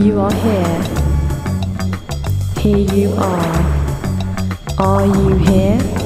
You are here. Here you are. Are you here?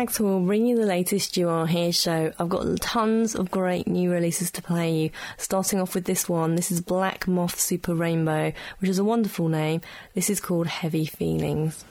This is Maxwell you the latest You Are Here show. I've got tons of great new releases to play you. Starting off with this one, this is Black Moth Super Rainbow, which is a wonderful name. This is called Heavy. Feelings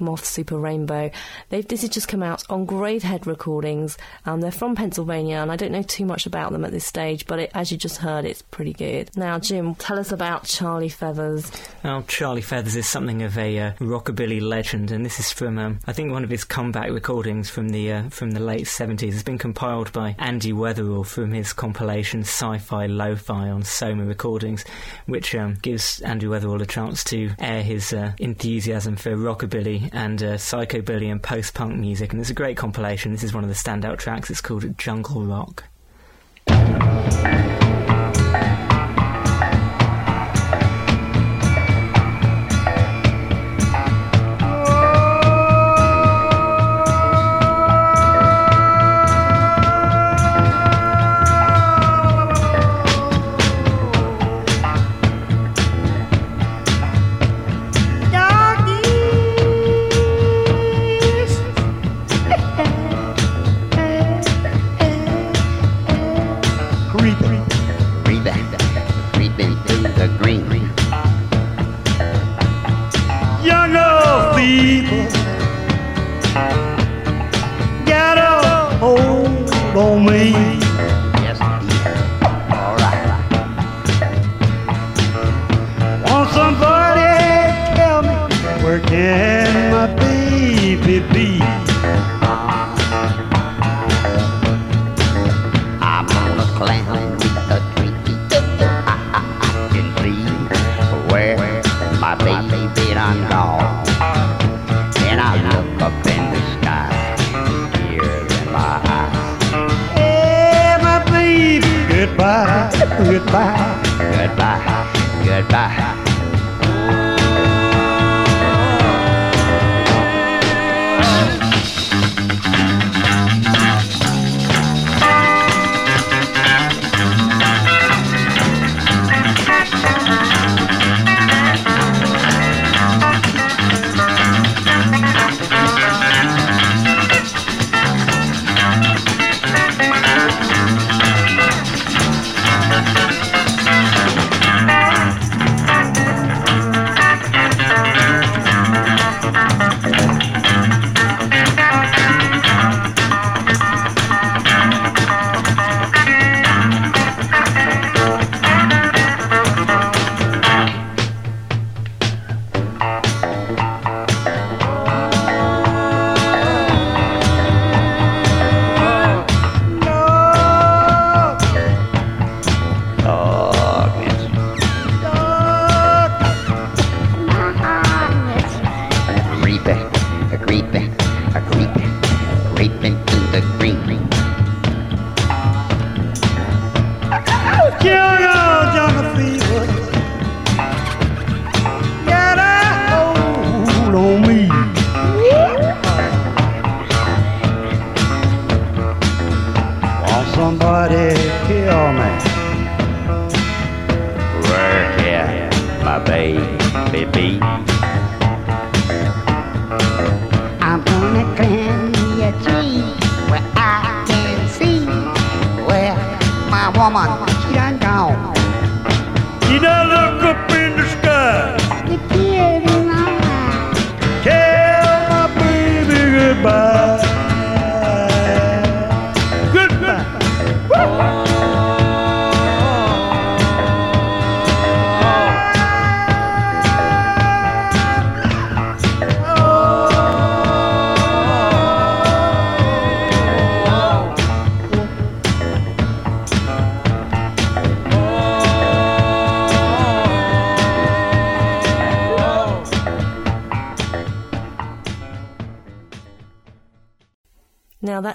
Moth Super Rainbow. They've, this has just come out on Graveface Recordings. Um, they're from Pennsylvania, and I don't know too much about them at this stage, but it, as you just heard, it's pretty good. Now, Jim, tell us about Charlie Feathers. Well, Charlie Feathers is something of a uh, rockabilly legend, and this is from um, I think one of his comeback recordings from the uh, from the late seventies. It's been compiled by Andy Weatherall from his compilation Sci-Fi Lo-Fi on Soma Recordings, which um, gives Andy Weatherall a chance to air his uh, enthusiasm for rockabilly and uh, psychobilly and post-punk music. And it's a great compilation. This is one of the standout tracks. It's called Jungle Rock.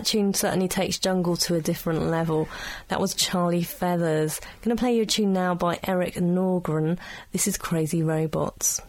Tune certainly takes jungle to a different level. That was Charlie Feathers. Going to play you a tune now by Eric Norgren. This is Crazy Robots.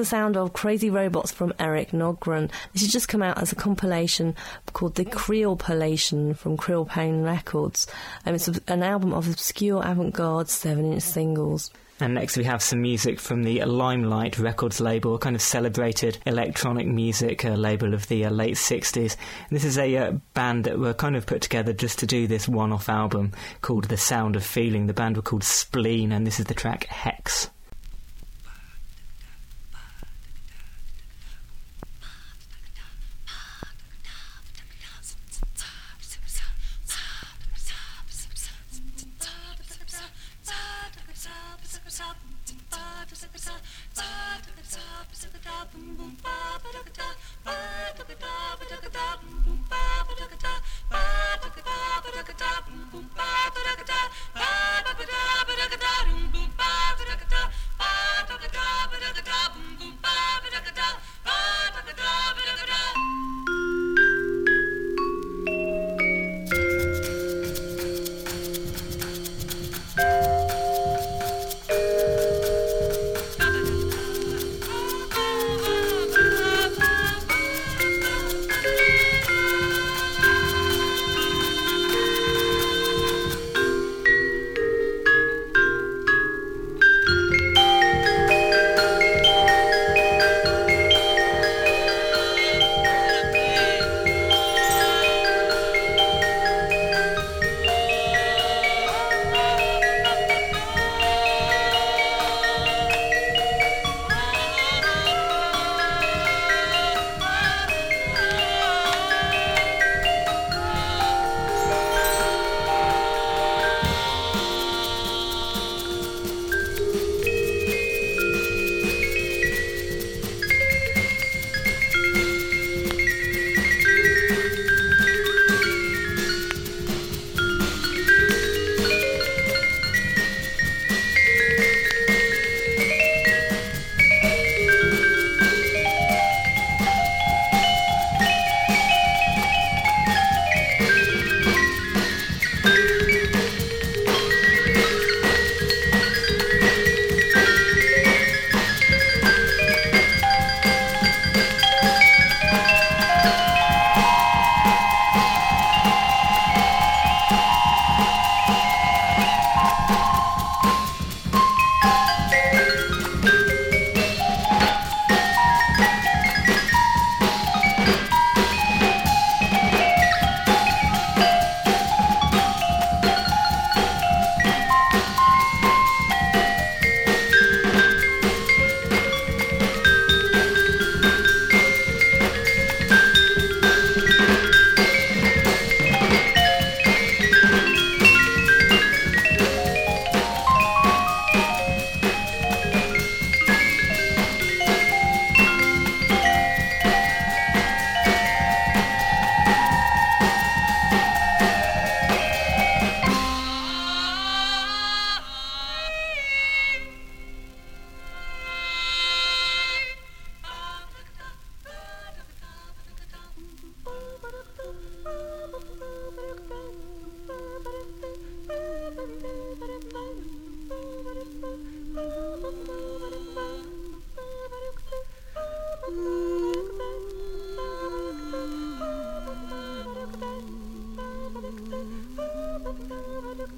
The sound of Crazy Robots from Eric Nogren. This has just come out as a compilation called The Creolpolation from Creel Pone Records. Um, it's an album of obscure avant garde 7 inch singles. And next we have some music from the Limelight Records label, a kind of celebrated electronic music uh, label of the uh, late 60s. And this is a uh, band that were kind of put together just to do this one off album called The Sound of Feeling. The band were called Spleen, and this is the track Hex. Thank you.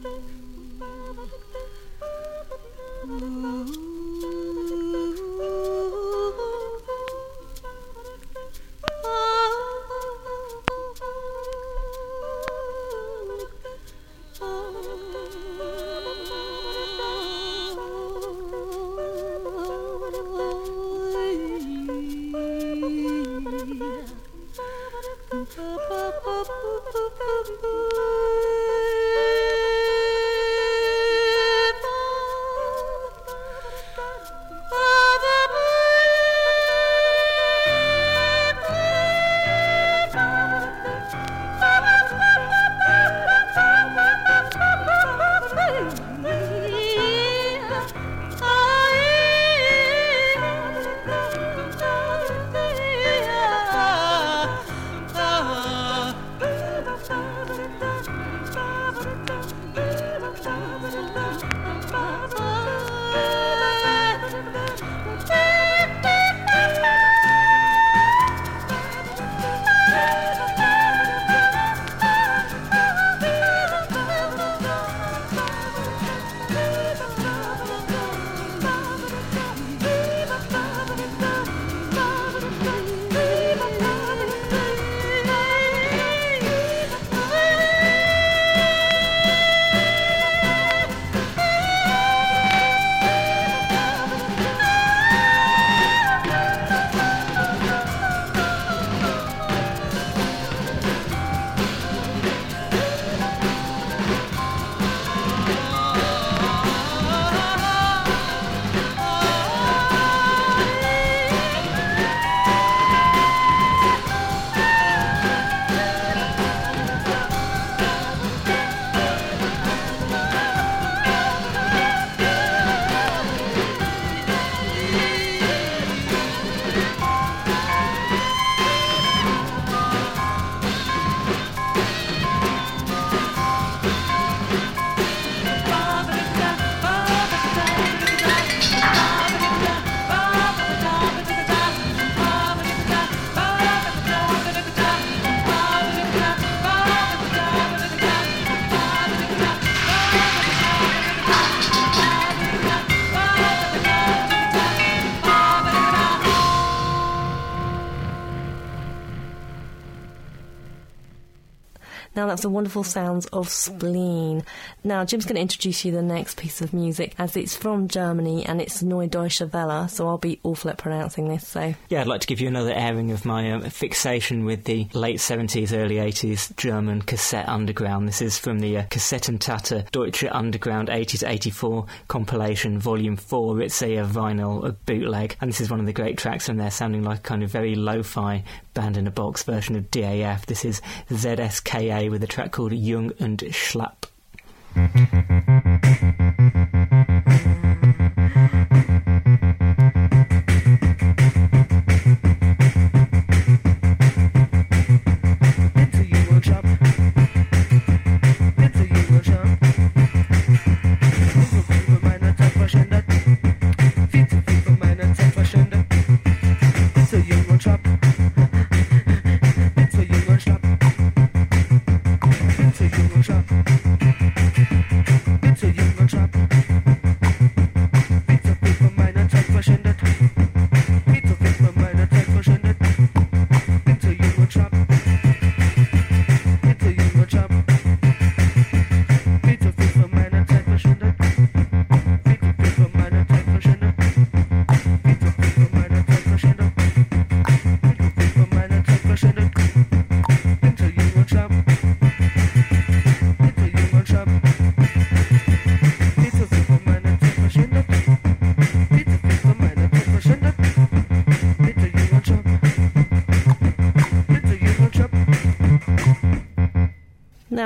Bye. That's the wonderful sounds of Spleen. Now Jim's going to introduce you the next piece of music as it's from Germany and it's Neue Deutsche Welle, so I'll be awful at pronouncing this. So yeah, I'd like to give you another airing of my um, fixation with the late 70s, early 80s German cassette underground. This is from the uh, Kassettentäter Deutsche Underground 80 to 84 compilation, volume 4. It's a, a vinyl, a bootleg, and this is one of the great tracks from there, sounding like kind of very lo-fi band in a box version of DAF. This is ZSKA with a track called Jung and Schlapp. Mm-hmm.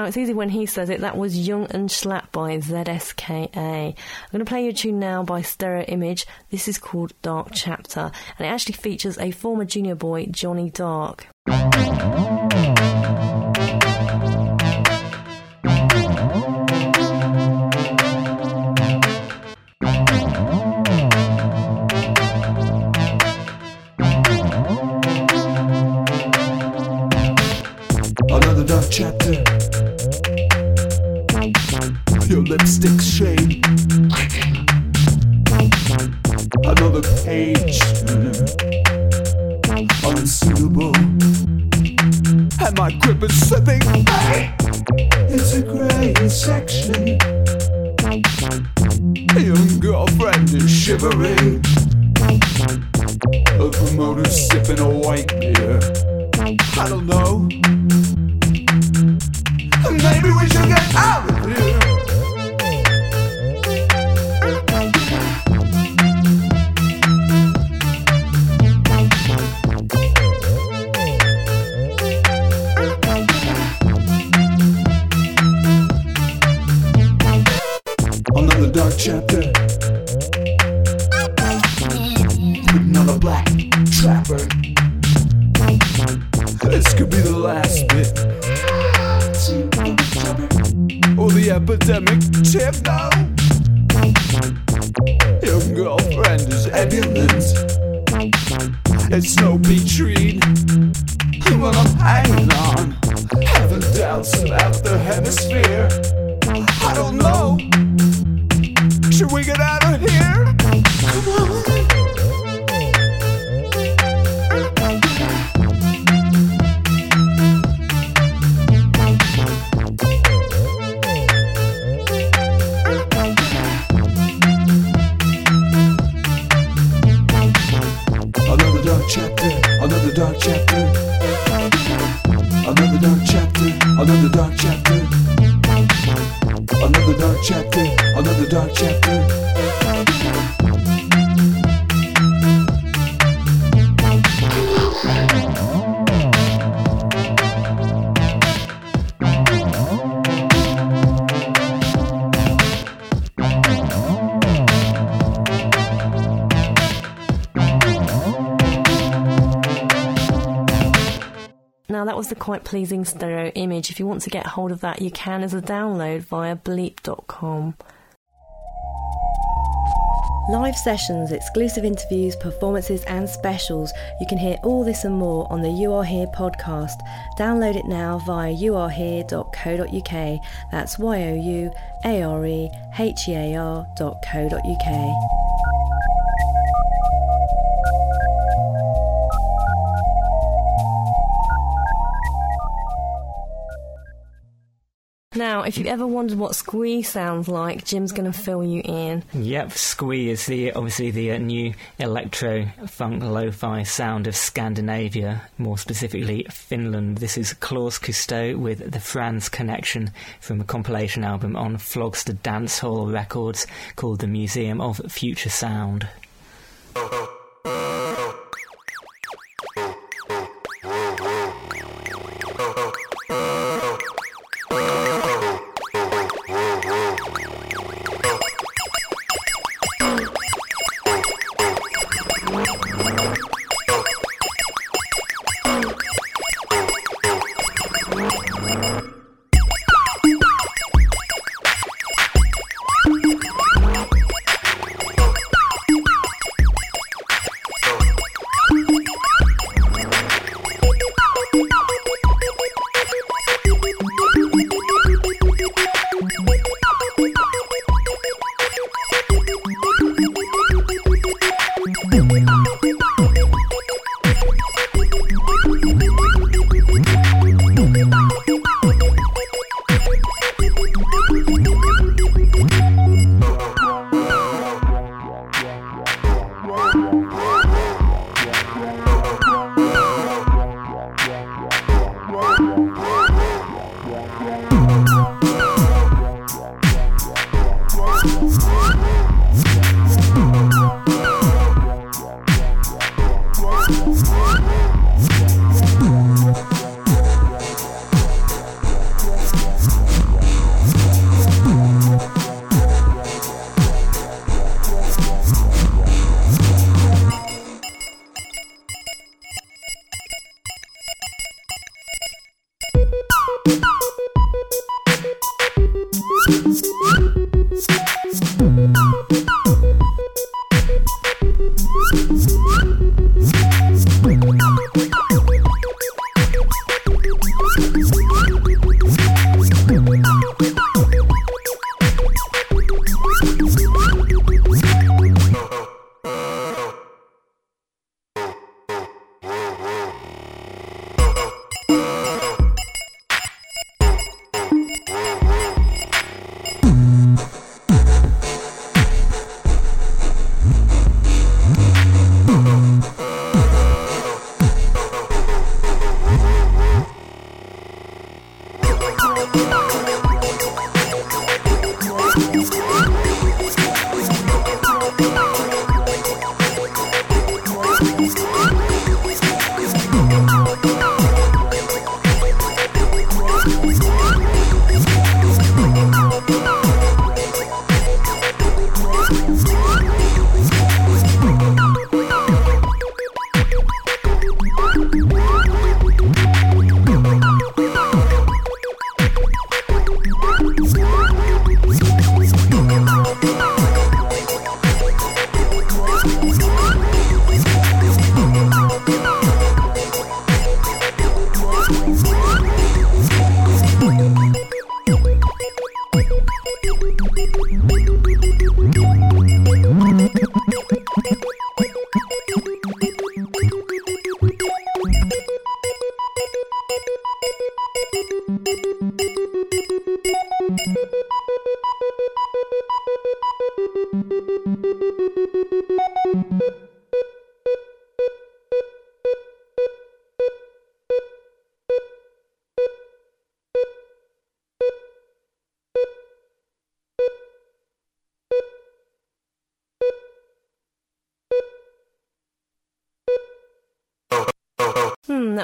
It's easy when he says it. That was Jung and Schlapp by ZSKA. I'm going to play you a tune now by Stereo Image. This is called Dark Chapter, and it actually features a former junior boy, Johnny Dark. Petrine. But I'm hanging on. Having doubts about the hemisphere. I don't know. Should we get out of here? Come on. Dark chapter. Another dark chapter, another dark chapter. Another dark chapter, another dark chapter. That was the quite pleasing stereo image. If you want to get hold of that, you can as a download via bleep.com. Live sessions, exclusive interviews, performances, and specials. You can hear all this and more on the You Are Here podcast. Download it now via youarehere.co.uk. That's Y O U A R E H E A R.co.uk. Now, if you've ever wondered what squee sounds like, Jim's going to fill you in. Yep, Squee is the obviously the uh, new electro funk lo-fi sound of Scandinavia, more specifically Finland. This is Klaus Cousteau with the Franz Connection from a compilation album on Flogsta Danshall Records called The Museum of Future Sound. Hmm,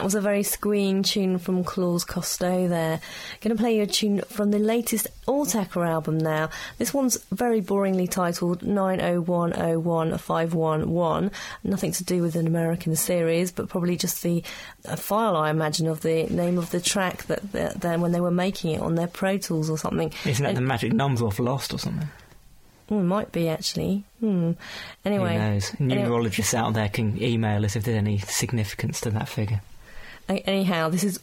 that was a very squeeing tune from Claus Costeau there. Going to play you a tune from the latest Autechre album now. This one's very boringly titled 901015111. Nothing to do with an American series, but probably just the file, I imagine, of the name of the track that, that, when they were making it on their Pro Tools or something. Isn't that and, the magic numbers off Lost or something? Well, it might be actually. Hmm. Anyway, who knows? Numerologists anyway. out there can email us if there's any significance to that figure. Anyhow, this is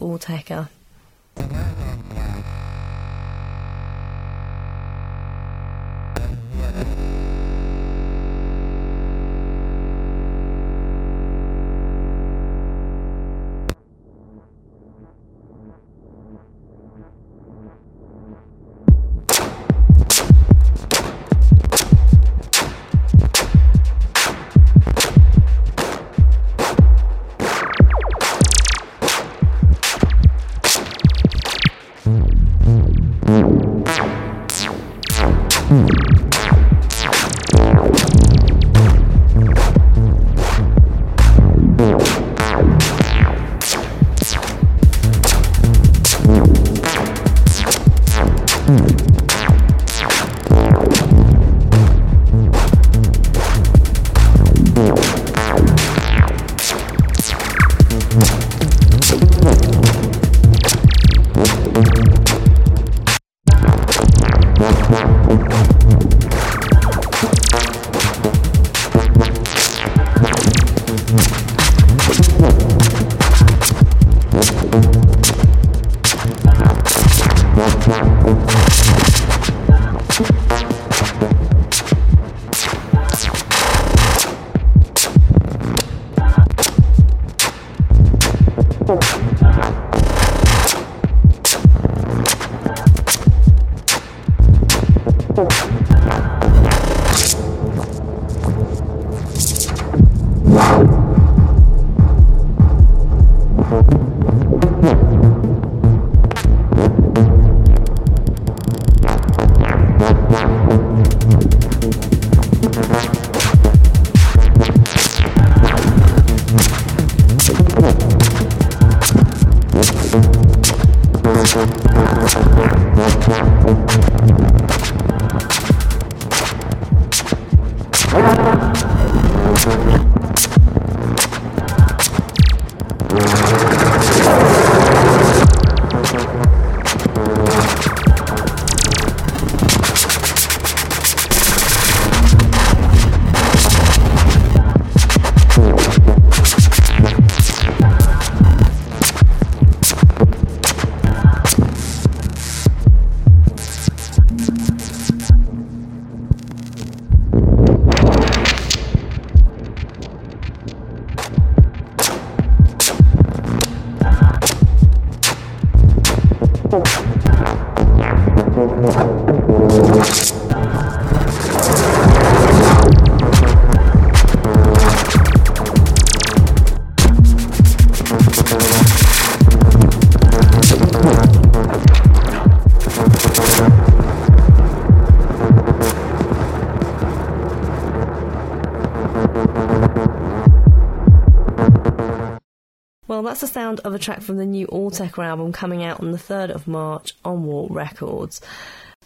Autechre. that's the sound of a track from the new Autechre album coming out on the 3rd of March on Warp Records.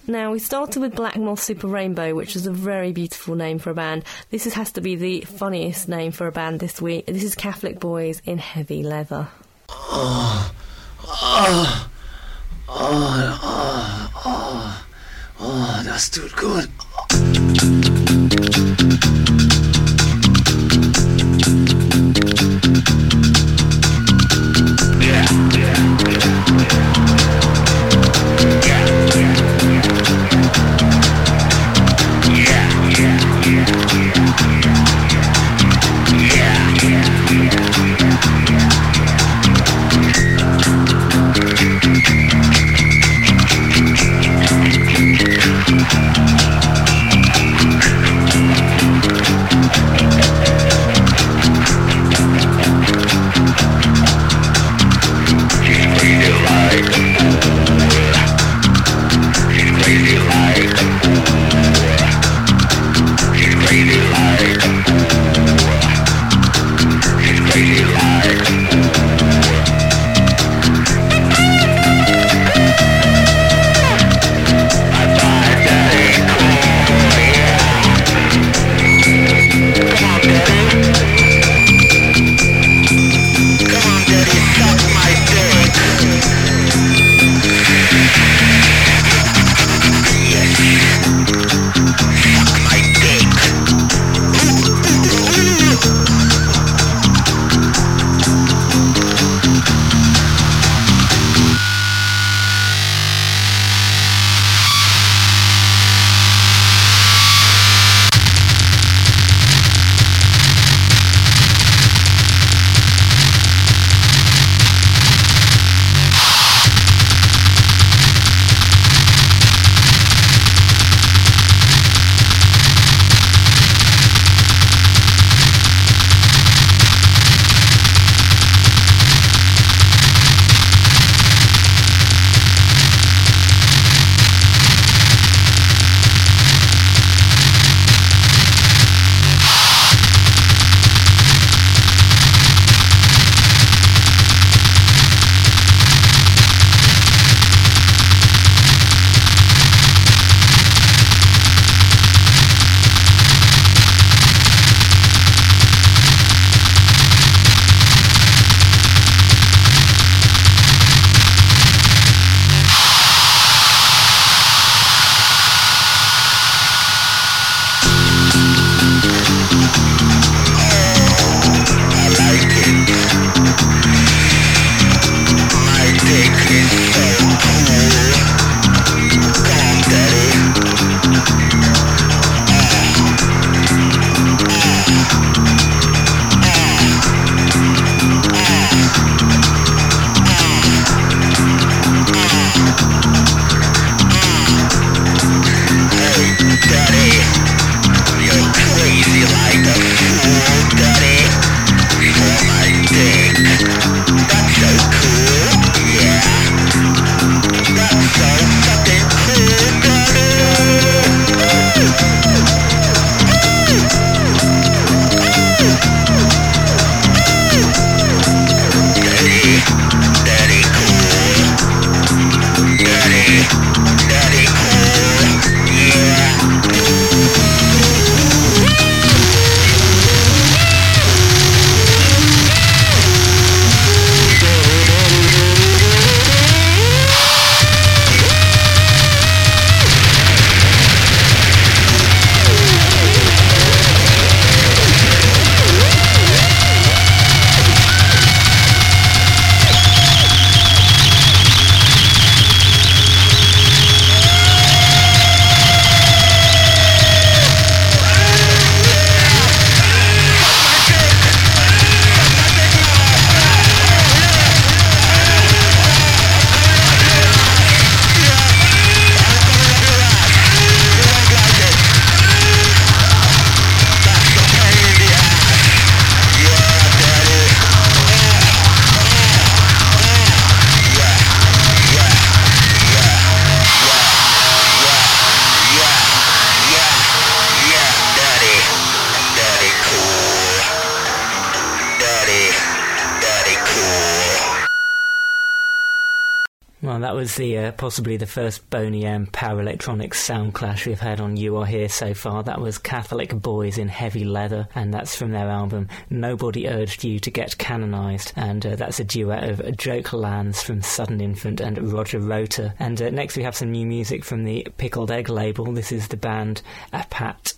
Now, we started with Black Moth Super Rainbow, which is a very beautiful name for a band. This has to be the funniest name for a band this week. This is Catholic Boys in Heavy Leather. Oh, oh, that was the uh, possibly the first Boney M power electronics sound clash we've had on You Are Here so far. That was Catholic Boys in Heavy Leather, and that's from their album Nobody Urged You to Get Canonized, and uh, that's a duet of Joke Lanz from Sudden Infant and Roger Rota. And uh, next we have some new music from the Pickled Egg label. This is the band Apat.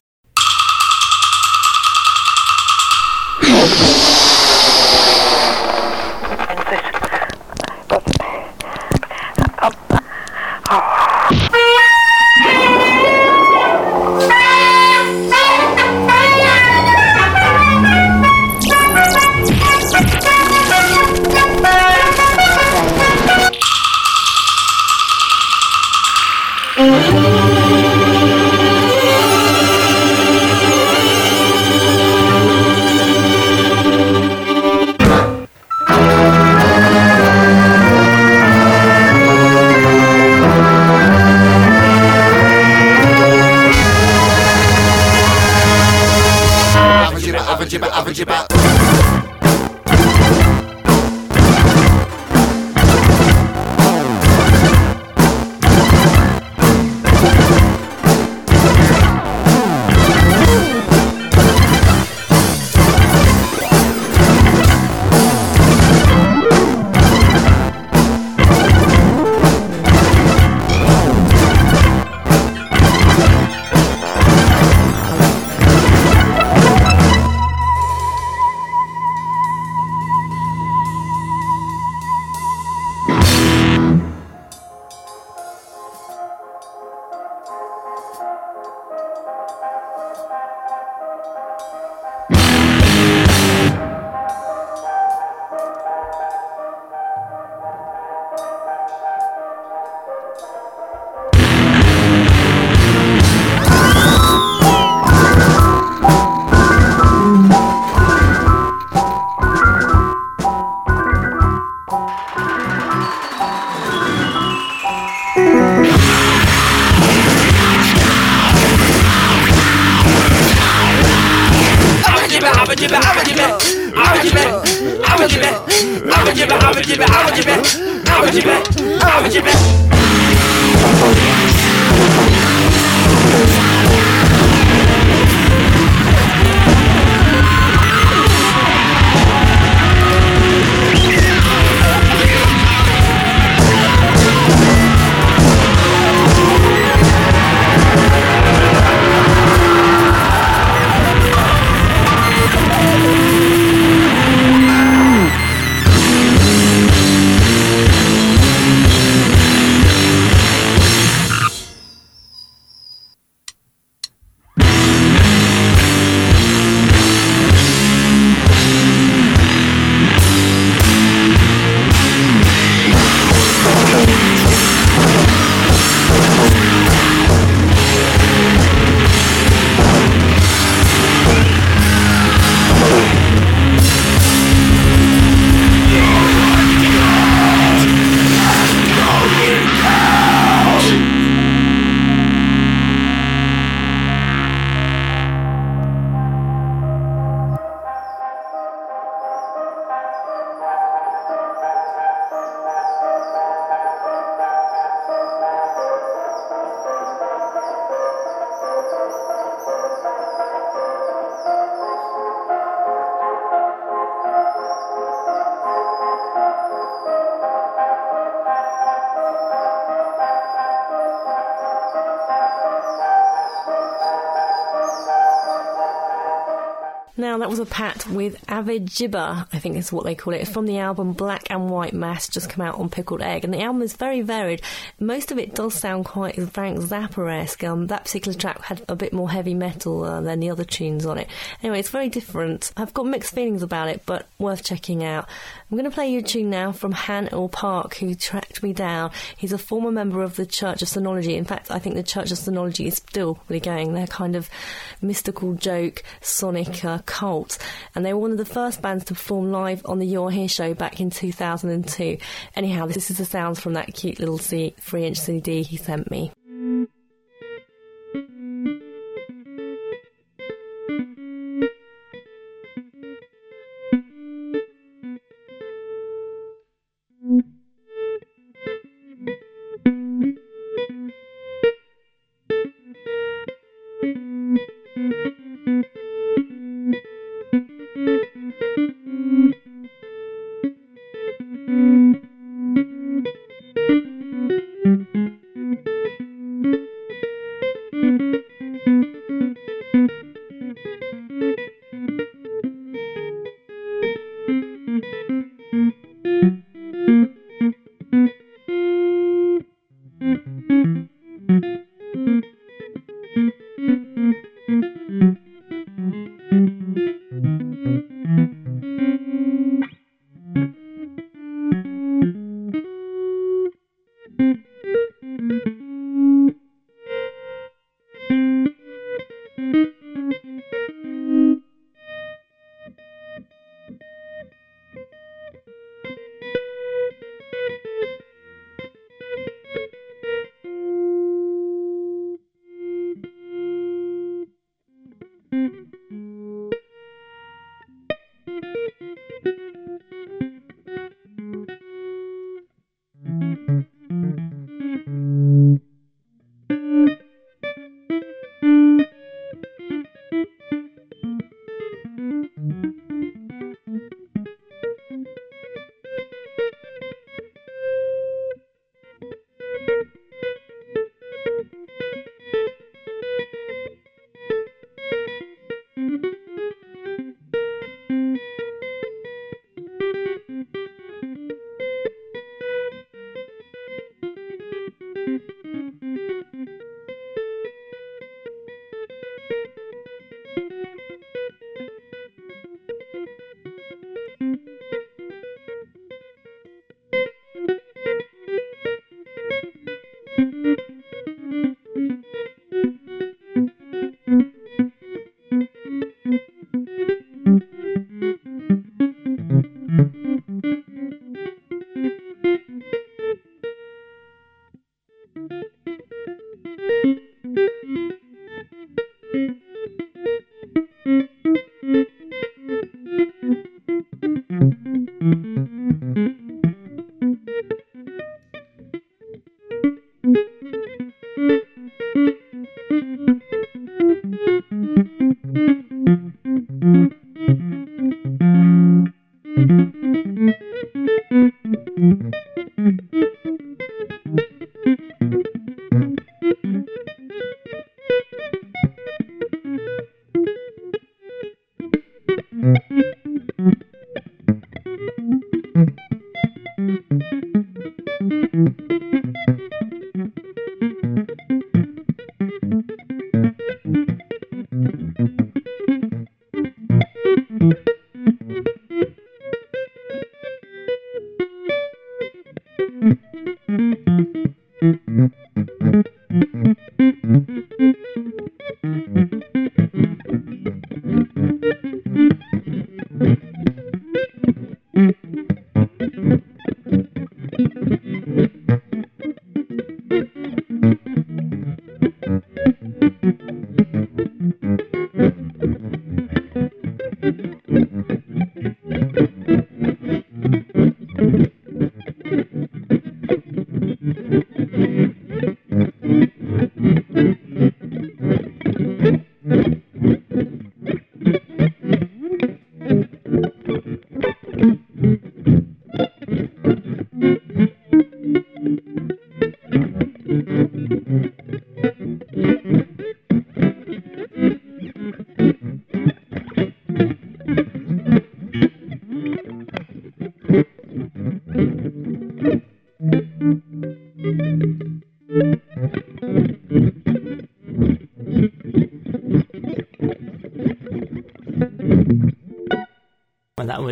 That was a pat with Avid Gibber, I think is what they call it. It's from the album Black and White Mass, just come out on Pickled Egg. And the album is very varied. Most of it does sound quite Frank Zappa esque. Um, that particular track had a bit more heavy metal uh, than the other tunes on it. Anyway, it's very different. I've got mixed feelings about it, but worth checking out. I'm going to play you a tune now from Han Earl Park, who me down. He's a former member of the Church of Sonology. In fact, I think the Church of Sonology is still really going. They're kind of mystical joke, sonic uh, cult. And they were one of the first bands to perform live on the You're Here show back in 2002. Anyhow, this is the sounds from that cute little 3 inch CD he sent me.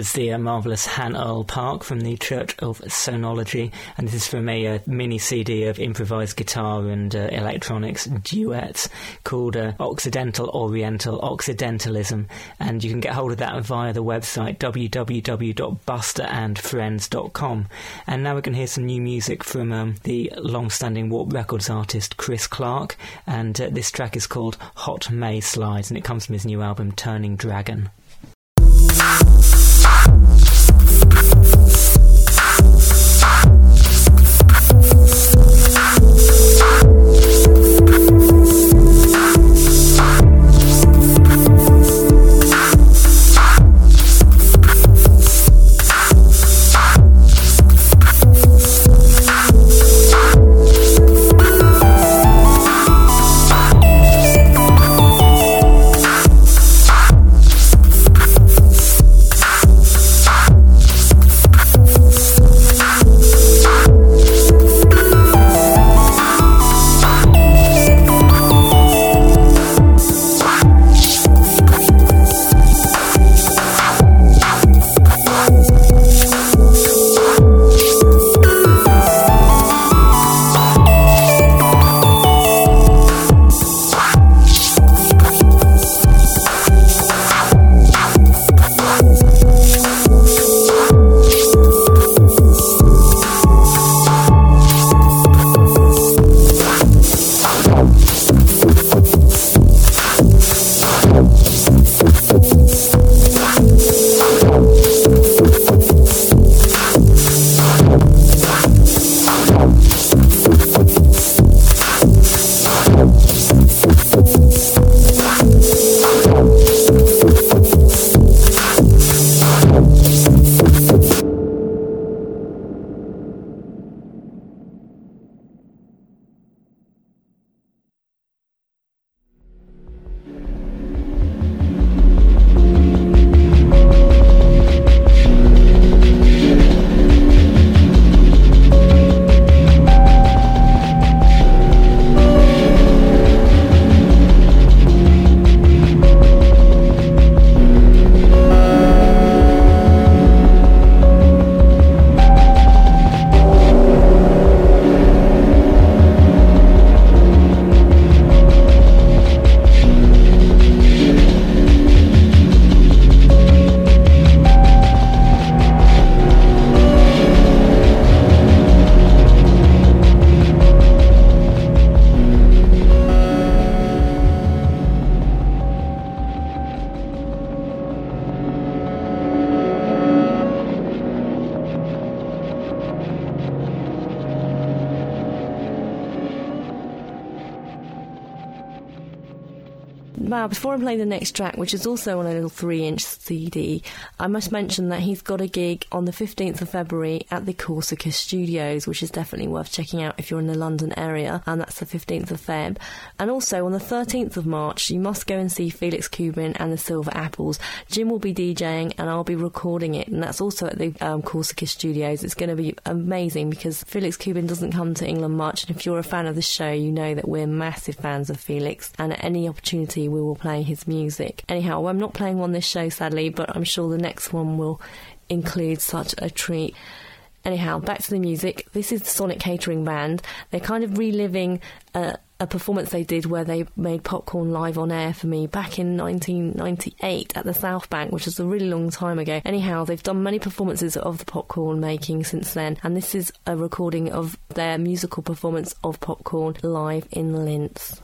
Was the uh, marvellous Han Earl Park from the Church of Sonology, and this is from a uh, mini CD of improvised guitar and uh, electronics duets called uh, Occidental Oriental Occidentalism, and you can get hold of that via the website www.busterandfriends.com. And now we can hear some new music from um, the long-standing Warp Records artist Chris Clark, and uh, this track is called Hot May Slides, and it comes from his new album Turning Dragon. About, before I play the next track, which is also on a little three inch CD, I must mention that he's got a gig on the 15th of February at the Corsica Studios, which is definitely worth checking out if you're in the London area, and that's the 15th of Feb. And also on the 13th of March, you must go and see Felix Kubin and the Silver Apples. Jim will be DJing and I'll be recording it, and that's also at the um, Corsica Studios. It's going to be amazing because Felix Kubin doesn't come to England much, and if you're a fan of the show, you know that we're massive fans of Felix, and at any opportunity, we will play his music. Anyhow, I'm not playing one this show, sadly, but I'm sure the next one will include such a treat. Anyhow, back to the music. This is the Sonic Catering Band. They're kind of reliving a performance they did where they made popcorn live on air for me back in 1998 at the South Bank, which is a really long time ago. Anyhow, they've done many performances of the popcorn making since then, and this is a recording of their musical performance of popcorn live in Linz.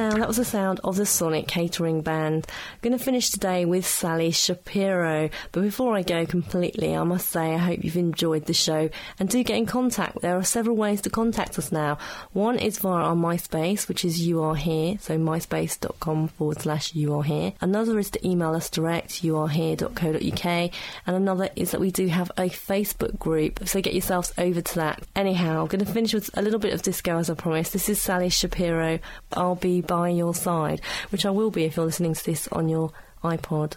Now, that was the sound of the Sonic Catering Band. Going to finish today with Sally Shapiro. But before I go completely, I must say I hope you've enjoyed the show and do get in contact. There are several ways to contact us now. One is via our MySpace, which is You Are Here, so myspace.com forward slash You Are Here. Another is to email us direct, youarehere.co.uk. And another is that we do have a Facebook group, so get yourselves over to that. Anyhow, I'm going to finish with a little bit of disco as I promised. This is Sally Shapiro. I'll be by your side, which I will be if you're listening to this on your iPod.